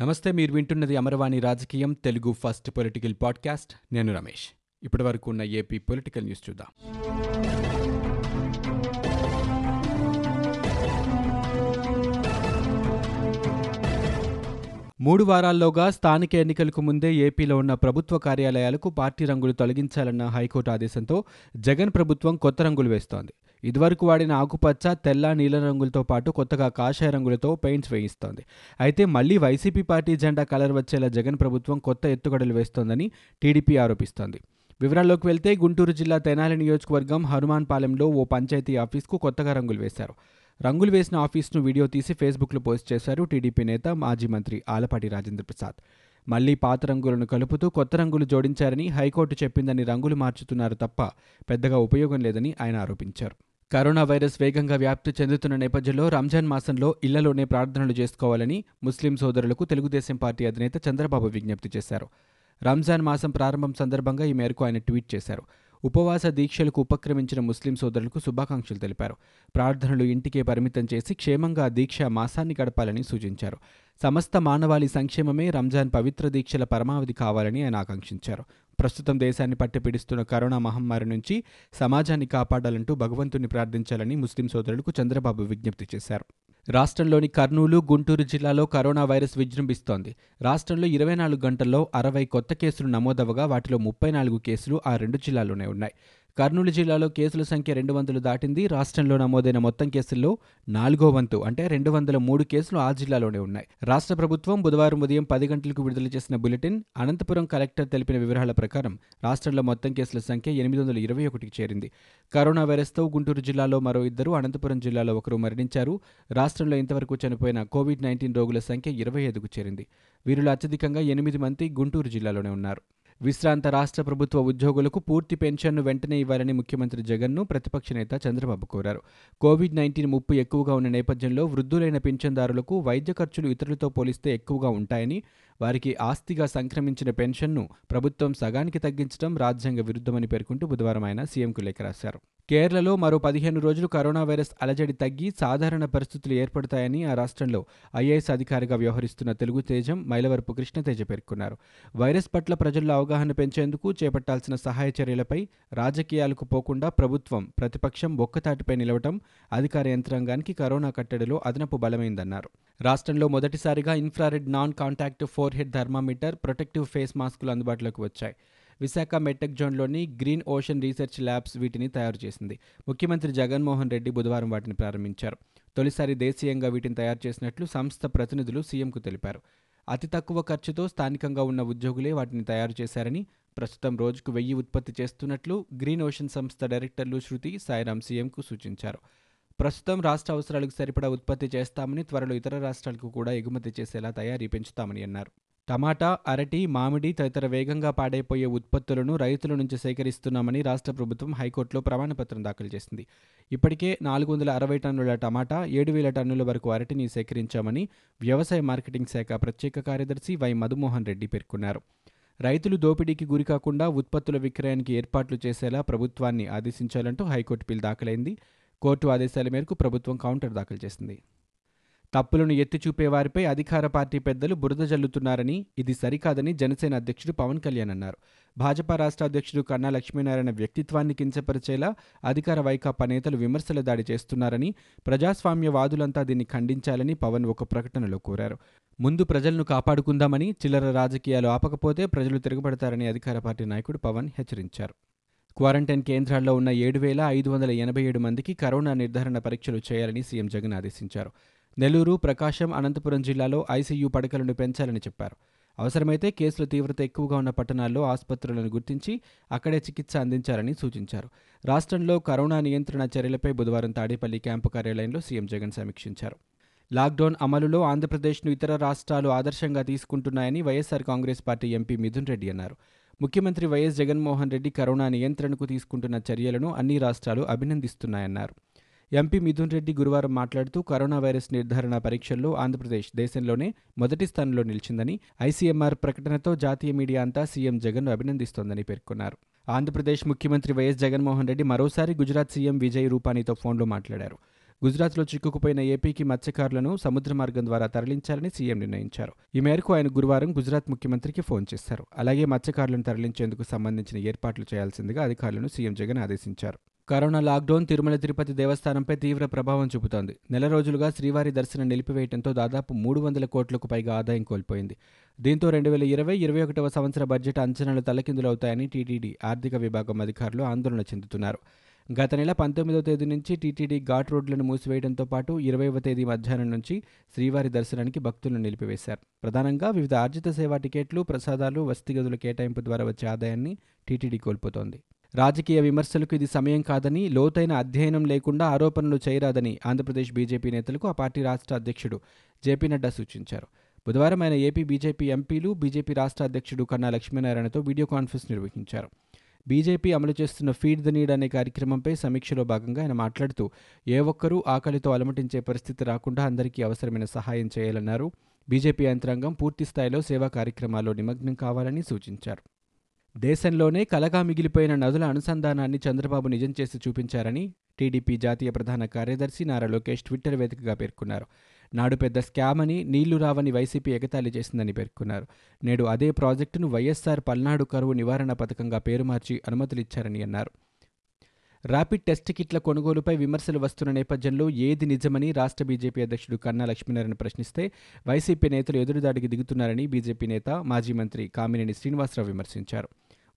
నమస్తే మీరు వింటున్నది అమరవాణి రాజకీయం తెలుగు ఫస్ట్ పొలిటికల్ పాడ్కాస్ట్. నేను రమేష్. ఇప్పటి వరకు ఉన్న ఏపీ పొలిటికల్ న్యూస్ చూద్దాం. మూడు వారాల్లోగా స్థానిక ఎన్నికలకు ముందే ఏపీలో ఉన్న ప్రభుత్వ కార్యాలయాలకు పార్టీ రంగులు తొలగించాలన్న హైకోర్టు ఆదేశంతో జగన్ ప్రభుత్వం కొత్త రంగులు వేస్తోంది. ఇదివరకు వాడిన ఆకుపచ్చ తెల్ల నీల రంగులతో పాటు కొత్తగా కాషాయ రంగులతో పెయింట్స్ వేయిస్తోంది. అయితే మళ్ళీ వైసీపీ పార్టీ జెండా కలర్ వచ్చేలా జగన్ ప్రభుత్వం కొత్త ఎత్తుగడలు వేస్తోందని టీడీపీ ఆరోపిస్తోంది. వివరాల్లోకి వెళ్తే గుంటూరు జిల్లా తెనాలి నియోజకవర్గం హనుమాన్పాలెంలో ఓ పంచాయతీ ఆఫీస్కు కొత్తగా రంగులు వేశారు. రంగులు వేసిన ఆఫీస్ను వీడియో తీసి ఫేస్బుక్లో పోస్ట్ చేశారు టీడీపీ నేత మాజీ మంత్రి ఆలపాటి రాజేంద్ర ప్రసాద్ మళ్ళీ పాత రంగులను కలుపుతూ కొత్త రంగులు జోడించారని హైకోర్టు చెప్పిందని రంగులు మార్చుతున్నారు తప్ప పెద్దగా ఉపయోగం లేదని ఆయన ఆరోపించారు. కరోనా వైరస్ వేగంగా వ్యాప్తి చెందుతున్న నేపథ్యంలో రంజాన్ మాసంలో ఇళ్ళలోనే ప్రార్థనలు చేసుకోవాలని ముస్లిం సోదరులకు తెలుగుదేశం పార్టీ అధినేత చంద్రబాబు విజ్ఞప్తి చేశారు. రంజాన్ మాసం ప్రారంభం సందర్భంగా ఈ మేరకు ఆయన ట్వీట్ చేశారు. ఉపవాస దీక్షలకు ఉపక్రమించిన ముస్లిం సోదరులకు శుభాకాంక్షలు తెలిపారు. ప్రార్థనలు ఇంటికే పరిమితం చేసి క్షేమంగా దీక్ష మాసాన్ని గడపాలని సూచించారు. సమస్త మానవాళి సంక్షేమమే రంజాన్ పవిత్ర దీక్షల పరమావధి కావాలని ఆయన ఆకాంక్షించారు. ప్రస్తుతం దేశాన్ని పట్టిపిడిస్తున్న కరోనా మహమ్మారి నుంచి సమాజాన్ని కాపాడాలంటూ భగవంతుని ప్రార్థించాలని ముస్లిం సోదరులకు చంద్రబాబు విజ్ఞప్తి చేశారు. రాష్ట్రంలోని కర్నూలు గుంటూరు జిల్లాలో కరోనా వైరస్ విజృంభిస్తోంది. రాష్ట్రంలో ఇరవై నాలుగు గంటల్లో అరవై కొత్త కేసులు నమోదవగా వాటిలో ముప్పై నాలుగు కేసులు ఆ రెండు జిల్లాల్లోనే ఉన్నాయి. కర్నూలు జిల్లాలో కేసుల సంఖ్య రెండు వందలు దాటింది. రాష్ట్రంలో నమోదైన మొత్తం కేసుల్లో నాలుగో వంతు అంటే రెండు వందల మూడు కేసులు ఆ జిల్లాలోనే ఉన్నాయి. రాష్ట్ర ప్రభుత్వం బుధవారం ఉదయం పది గంటలకు విడుదల చేసిన బులెటిన్ అనంతపురం కలెక్టర్ తెలిపిన వివరాల ప్రకారం రాష్ట్రంలో మొత్తం కేసుల సంఖ్య ఎనిమిది వందల ఇరవై ఒకటికి చేరింది. కరోనా వైరస్తో గుంటూరు జిల్లాలో మరో ఇద్దరు అనంతపురం జిల్లాలో ఒకరు మరణించారు. రాష్ట్రంలో ఇంతవరకు చనిపోయిన కోవిడ్ నైన్టీన్ రోగుల సంఖ్య ఇరవై ఐదుకు చేరింది. వీరిలో అత్యధికంగా ఎనిమిది మంది గుంటూరు జిల్లాలోనే ఉన్నారు. విశ్రాంత రాష్ట్ర ప్రభుత్వ ఉద్యోగులకు పూర్తి పెన్షన్ను వెంటనే ఇవ్వాలని ముఖ్యమంత్రి జగన్ను ప్రతిపక్ష నేత చంద్రబాబు కోరారు. కోవిడ్ నైన్టీన్ ముప్పు ఎక్కువగా ఉన్న నేపథ్యంలో వృద్ధులైన పింఛన్దారులకు వైద్య ఖర్చులు ఇతరులతో పోలిస్తే ఎక్కువగా ఉంటాయని వారికి ఆస్తిగా సంక్రమించిన పెన్షన్ను ప్రభుత్వం సగానికి తగ్గించడం రాజ్యాంగ విరుద్ధమని పేర్కొంటూ బుధవారం ఆయన సీఎంకు లేఖ రాశారు. కేరళలో మరో పదిహేను రోజులు కరోనా వైరస్ అలజడి తగ్గి సాధారణ పరిస్థితులు ఏర్పడతాయని ఆ రాష్ట్రంలో ఐఏఎస్ అధికారిగా వ్యవహరిస్తున్న తెలుగు తేజం మైలవరపు కృష్ణతేజ పేర్కొన్నారు. వైరస్ పట్ల ప్రజల్లో అవగాహన పెంచేందుకు చేపట్టాల్సిన సహాయ చర్యలపై రాజకీయాలకు పోకుండా ప్రభుత్వం ప్రతిపక్షం ఒక్కతాటిపై నిలవటం అధికార యంత్రాంగానికి కరోనా కట్టడిలో అదనపు బలమైందన్నారు. రాష్ట్రంలో మొదటిసారిగా infrared non contact forehead thermometer protective face మాస్కులు అందుబాటులోకి వచ్చాయి. విశాఖ మెట్టెక్ జోన్లోని గ్రీన్ ఓషన్ రీసెర్చ్ ల్యాబ్స్ వీటిని తయారు చేసింది. ముఖ్యమంత్రి జగన్మోహన్ రెడ్డి బుధవారం వాటిని ప్రారంభించారు. తొలిసారి దేశీయంగా వీటిని తయారు చేసినట్లు సంస్థ ప్రతినిధులు సీఎంకు తెలిపారు. అతి తక్కువ ఖర్చుతో స్థానికంగా ఉన్న ఉద్యోగులే వాటిని తయారు చేశారని ప్రస్తుతం రోజుకు వెయ్యి ఉత్పత్తి చేస్తున్నట్లు గ్రీన్ ఓషన్ సంస్థ డైరెక్టర్లు శృతి సాయిరాం సీఎంకు సూచించారు. ప్రస్తుతం రాష్ట్ర అవసరాలకు సరిపడా ఉత్పత్తి చేస్తామని త్వరలో ఇతర రాష్ట్రాలకు కూడా ఎగుమతి చేసేలా తయారీ పెంచుతామని అన్నారు. టమాటా అరటి మామిడి తదితర వేగంగా పాడైపోయే ఉత్పత్తులను రైతుల నుంచి సేకరిస్తున్నామని రాష్ట్ర ప్రభుత్వం హైకోర్టులో ప్రమాణపత్రం దాఖలు చేసింది. ఇప్పటికే నాలుగు వందల అరవై టన్నుల టమాటా ఏడు వేల టన్నుల వరకు అరటిని సేకరించామని వ్యవసాయ మార్కెటింగ్ శాఖ ప్రత్యేక కార్యదర్శి వై మధుమోహన్ రెడ్డి పేర్కొన్నారు. రైతులు దోపిడీకి గురికాకుండా ఉత్పత్తుల విక్రయానికి ఏర్పాట్లు చేసేలా ప్రభుత్వాన్ని ఆదేశించాలంటూ హైకోర్టు బిల్ దాఖలైంది. కోర్టు ఆదేశాల మేరకు ప్రభుత్వం కౌంటర్ దాఖలు చేసింది. తప్పులను ఎత్తి చూపే వారిపై అధికార పార్టీ పెద్దలు బురద జల్లుతున్నారని ఇది సరికాదని జనసేన అధ్యక్షుడు పవన్ కళ్యాణ్ అన్నారు. భాజపా రాష్ట్ర అధ్యక్షుడు కన్నా లక్ష్మీనారాయణ వ్యక్తిత్వాన్ని కించపరిచేలా అధికార వైకాపా నేతలు విమర్శల దాడి చేస్తున్నారని ప్రజాస్వామ్యవాదులంతా దీన్ని ఖండించాలని పవన్ ఒక ప్రకటనలో కోరారు. ముందు ప్రజలను కాపాడుకుందామని చిల్లర రాజకీయాలు ఆపకపోతే ప్రజలు తిరగబడతారని అధికార పార్టీ నాయకుడు పవన్ హెచ్చరించారు. క్వారంటైన్ కేంద్రాల్లో ఉన్న ఏడు వేల ఐదు వందల ఎనభై ఏడు మందికి కరోనా నిర్ధారణ పరీక్షలు చేయాలని సీఎం జగన్ ఆదేశించారు. నెల్లూరు ప్రకాశం అనంతపురం జిల్లాలో ఐసీయూ పడకలను పెంచాలని చెప్పారు. అవసరమైతే కేసుల తీవ్రత ఎక్కువగా ఉన్న పట్టణాల్లో ఆసుపత్రులను గుర్తించి అక్కడే చికిత్స అందించాలని సూచించారు. రాష్ట్రంలో కరోనా నియంత్రణ చర్యలపై బుధవారం తాడేపల్లి క్యాంపు కార్యాలయంలో సీఎం జగన్ సమీక్షించారు. లాక్డౌన్ అమలులో ఆంధ్రప్రదేశ్ను ఇతర రాష్ట్రాలు ఆదర్శంగా తీసుకుంటున్నాయని వైఎస్సార్ కాంగ్రెస్ పార్టీ ఎంపీ మిథున్ రెడ్డి అన్నారు. ముఖ్యమంత్రి వైఎస్ జగన్మోహన్ రెడ్డి కరోనా నియంత్రణకు తీసుకుంటున్న చర్యలను అన్ని రాష్ట్రాలు అభినందిస్తున్నాయన్నారు. ఎంపీ మిథున్ రెడ్డి గురువారం మాట్లాడుతూ కరోనా వైరస్ నిర్ధారణ పరీక్షల్లో ఆంధ్రప్రదేశ్ దేశంలోనే మొదటి స్థానంలో నిలిచిందని ఐసీఎంఆర్ ప్రకటనతో జాతీయ మీడియా అంతా సీఎం జగన్ను అభినందిస్తోందని పేర్కొన్నారు. ఆంధ్రప్రదేశ్ ముఖ్యమంత్రి వైఎస్ జగన్మోహన్ రెడ్డి మరోసారి గుజరాత్ సీఎం విజయ్ రూపానీతో ఫోన్లో మాట్లాడారు. గుజరాత్లో చిక్కుకుపోయిన ఏపీకి మత్స్యకారులను సముద్ర మార్గం ద్వారా తరలించాలని సీఎం నిర్ణయించారు. ఈ మేరకు ఆయన గురువారం గుజరాత్ ముఖ్యమంత్రికి ఫోన్ చేశారు. అలాగే మత్స్యకారులను తరలించేందుకు సంబంధించిన ఏర్పాట్లు చేయాల్సిందిగా అధికారులను సీఎం జగన్ ఆదేశించారు. కరోనా లాక్డౌన్ తిరుమల తిరుపతి దేవస్థానంపై తీవ్ర ప్రభావం చూపుతోంది. నెల రోజులుగా శ్రీవారి దర్శనం నిలిపివేయడంతో దాదాపు మూడు వందల కోట్లకు పైగా ఆదాయం కోల్పోయింది. దీంతో రెండు వేల ఇరవై ఇరవై ఒకటవ సంవత్సర బడ్జెట్ అంచనాలు తలకిందులవుతాయని టీటీడీ ఆర్థిక విభాగం అధికారులు ఆందోళన చెందుతున్నారు. గత నెల పంతొమ్మిదవ తేదీ నుంచి టీటీడీ ఘాట్ రోడ్లను మూసివేయడంతో పాటు ఇరవైవ తేదీ మధ్యాహ్నం నుంచి శ్రీవారి దర్శనానికి భక్తులను నిలిపివేశారు. ప్రధానంగా వివిధ ఆర్జిత సేవా టికెట్లు ప్రసాదాలు వసతి గదుల కేటాయింపు ద్వారా వచ్చే ఆదాయాన్ని టీటీడీ కోల్పోతోంది. రాజకీయ విమర్శలకు ఇది సమయం కాదని లోతైన అధ్యయనం లేకుండా ఆరోపణలు చేయరాదని ఆంధ్రప్రదేశ్ బీజేపీ నేతలకు ఆ పార్టీ రాష్ట్ర అధ్యక్షుడు జేపీ నడ్డా సూచించారు. బుధవారం ఆయన ఏపీ బీజేపీ ఎంపీలు బీజేపీ రాష్ట్ర అధ్యక్షుడు కన్నా లక్ష్మీనారాయణతో వీడియో కాన్ఫరెన్స్ నిర్వహించారు. బీజేపీ అమలు చేస్తున్న ఫీడ్ ద నీడ్ అనే కార్యక్రమంపై సమీక్షలో భాగంగా ఆయన మాట్లాడుతూ ఏ ఒక్కరూ ఆకలితో అలమటించే పరిస్థితి రాకుండా అందరికీ అవసరమైన సహాయం చేయాలన్నారు. బీజేపీ యంత్రాంగం పూర్తి స్థాయిలో సేవా కార్యక్రమాల్లో నిమగ్నం కావాలని సూచించారు. దేశంలోనే కలగా మిగిలిపోయిన నదుల అనుసంధానాన్ని చంద్రబాబు నిజం చేసి చూపించారని టీడీపీ జాతీయ ప్రధాన కార్యదర్శి నారా లోకేష్ ట్విట్టర్ వేదికగా పేర్కొన్నారు. నాడు పెద్ద స్కామ్ అని నీళ్ళు రావని వైసీపీ ఎగతాళి చేసిందని పేర్కొన్నారు. నేడు అదే ప్రాజెక్టును వైఎస్ఆర్ పల్నాడు కరువు నివారణ పథకంగా పేరు మార్చి అనుమతులిచ్చారని అన్నారు. ర్యాపిడ్ టెస్ట్ కిట్ల కొనుగోలుపై విమర్శలు వస్తున్న నేపథ్యంలో ఏది నిజమని రాష్ట్ర బీజేపీ అధ్యక్షుడు కన్నా లక్ష్మీనారాయణ ప్రశ్నిస్తే వైసీపీ నేతలు ఎదురుదాడికి దిగుతున్నారని బీజేపీ నేత మాజీ మంత్రి కామినేని శ్రీనివాసరావు విమర్శించారు.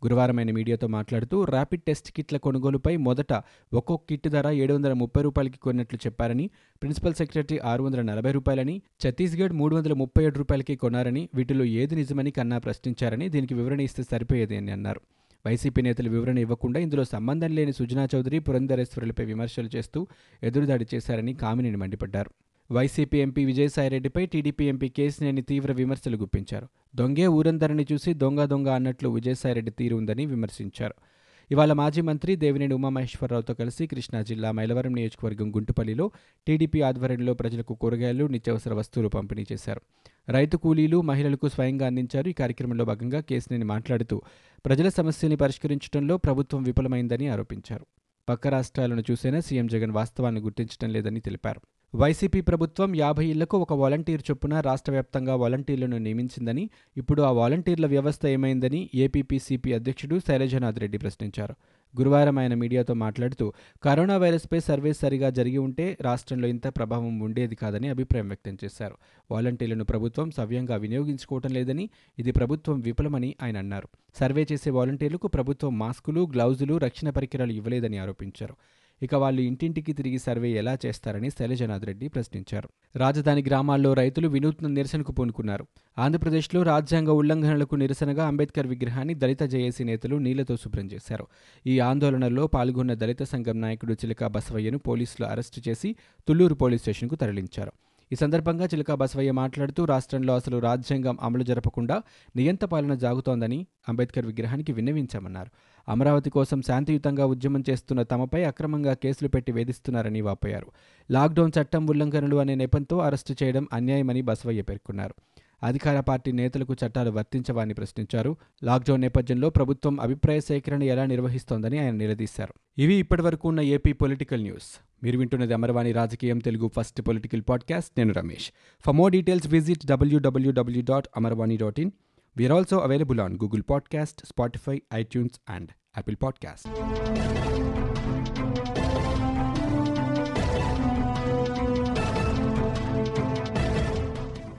గురువారం ఆయన మీడియాతో మాట్లాడుతూ ర్యాపిడ్ టెస్ట్ కిట్ల కొనుగోలుపై మొదట ఒక్కొక్క కిట్ ధర ఏడు వందల ముప్పై రూపాయలకి కొన్నట్లు చెప్పారని ప్రిన్సిపల్ సెక్రటరీ ఆరు వందల నలభై రూపాయలని ఛత్తీస్గఢ్ మూడు వందల ముప్పై ఏడు రూపాయలకి కొన్నారని వీటిలో ఏది నిజమని కన్నా ప్రశ్నించారని దీనికి వివరణ ఇస్తే సరిపోయేది అని అన్నారు. వైసీపీ నేతలు వివరణ ఇవ్వకుండా ఇందులో సంబంధం లేని సుజనా చౌదరి పురంధరేశ్వరులపై విమర్శలు చేస్తూ ఎదురుదాడి చేశారని కామినేని మండిపడ్డారు. వైసీపీ ఎంపీ విజయసాయిరెడ్డిపై టీడీపీ ఎంపీ కేసినేని తీవ్ర విమర్శలు గుప్పించారు. దొంగే ఊరందరిని చూసి దొంగ దొంగ అన్నట్లు విజయసాయిరెడ్డి తీరు ఉందని విమర్శించారు. ఇవాళ మాజీ మంత్రి దేవినేని ఉమామహేశ్వరరావుతో కలిసి కృష్ణా జిల్లా మైలవరం నియోజకవర్గం గుంటుపల్లిలో టీడీపీ ఆధ్వర్యంలో ప్రజలకు కూరగాయలు నిత్యావసర వస్తువులు పంపిణీ చేశారు. రైతు కూలీలు మహిళలకు స్వయంగా అందించారు. ఈ కార్యక్రమంలో భాగంగా కేసినేని మాట్లాడుతూ ప్రజల సమస్యని పరిష్కరించడంలో ప్రభుత్వం విఫలమైందని ఆరోపించారు. పక్క రాష్ట్రాలను చూసేనా సీఎం జగన్ వాస్తవాన్ని గుర్తించడం లేదని తెలిపారు. వైసీపీ ప్రభుత్వం యాభై ఇళ్ళకు ఒక వాలంటీర్ చొప్పున రాష్ట్ర వ్యాప్తంగా వాలంటీర్లను నియమించిందని ఇప్పుడు ఆ వాలంటీర్ల వ్యవస్థ ఏమైందని ఏపీపీసీపీ అధ్యక్షుడు శైలజనాథ్ రెడ్డి ప్రశ్నించారు. గురువారం ఆయన మీడియాతో మాట్లాడుతూ కరోనా వైరస్పై సర్వే సరిగా జరిగి ఉంటే రాష్ట్రంలో ఇంత ప్రభావం ఉండేది కాదని అభిప్రాయం వ్యక్తం చేశారు. వాలంటీర్లను ప్రభుత్వం సవ్యంగా వినియోగించుకోవటం లేదని ఇది ప్రభుత్వం విఫలమని ఆయన అన్నారు. సర్వే చేసే వాలంటీర్లకు ప్రభుత్వం మాస్కులు గ్లౌజులు రక్షణ పరికరాలు ఇవ్వలేదని ఆరోపించారు. ఇక వాళ్ళు ఇంటింటికి తిరిగి సర్వే ఎలా చేస్తారని శైలజనాథ్ రెడ్డి ప్రశ్నించారు. రాజధాని గ్రామాల్లో రైతులు వినూత్న నిరసనకు పూనుకున్నారు. ఆంధ్రప్రదేశ్లో రాజ్యాంగ ఉల్లంఘనలకు నిరసనగా అంబేద్కర్ విగ్రహాన్ని దళిత జేఏసీ నేతలు నీళ్ళతో శుభ్రం చేశారు. ఈ ఆందోళనలో పాల్గొన్న దళిత సంఘం నాయకుడు చిలక బసవయ్యను పోలీసులు అరెస్టు చేసి తుళ్ళూరు పోలీస్ స్టేషన్కు తరలించారు. ఈ సందర్భంగా చిలకా బసవయ్య మాట్లాడుతూ రాష్ట్రంలో అసలు రాజ్యాంగం అమలు జరపకుండా నియంత పాలన జాగుతోందని అంబేద్కర్ విగ్రహానికి విన్నవించామన్నారు. అమరావతి కోసం శాంతియుతంగా ఉద్యమం చేస్తున్న తమపై అక్రమంగా కేసులు పెట్టి వేధిస్తున్నారని వాపోయారు. లాక్డౌన్ చట్టం ఉల్లంఘనలు అనే నెపంతో అరెస్టు చేయడం అన్యాయమని బసవయ్య పేర్కొన్నారు. అధికార పార్టీ నేతలకు చట్టాలు వర్తించవని ప్రశ్నించారు. లాక్డౌన్ నేపథ్యంలో ప్రభుత్వం అభిప్రాయ సేకరణ ఎలా నిర్వహిస్తోందని ఆయన నిలదీశారు. ఇవి ఇప్పటివరకు ఉన్న ఏపీ పొలిటికల్ న్యూస్. మీరు వింటున్నది అమరవాణి రాజకీయం తెలుగు ఫస్ట్ పొలిటికల్ పాడ్కాస్ట్. నేను Ramesh. For more details visit WWW dot Amarvani dot in we're also available on Google podcast Spotify iTunes and Apple podcast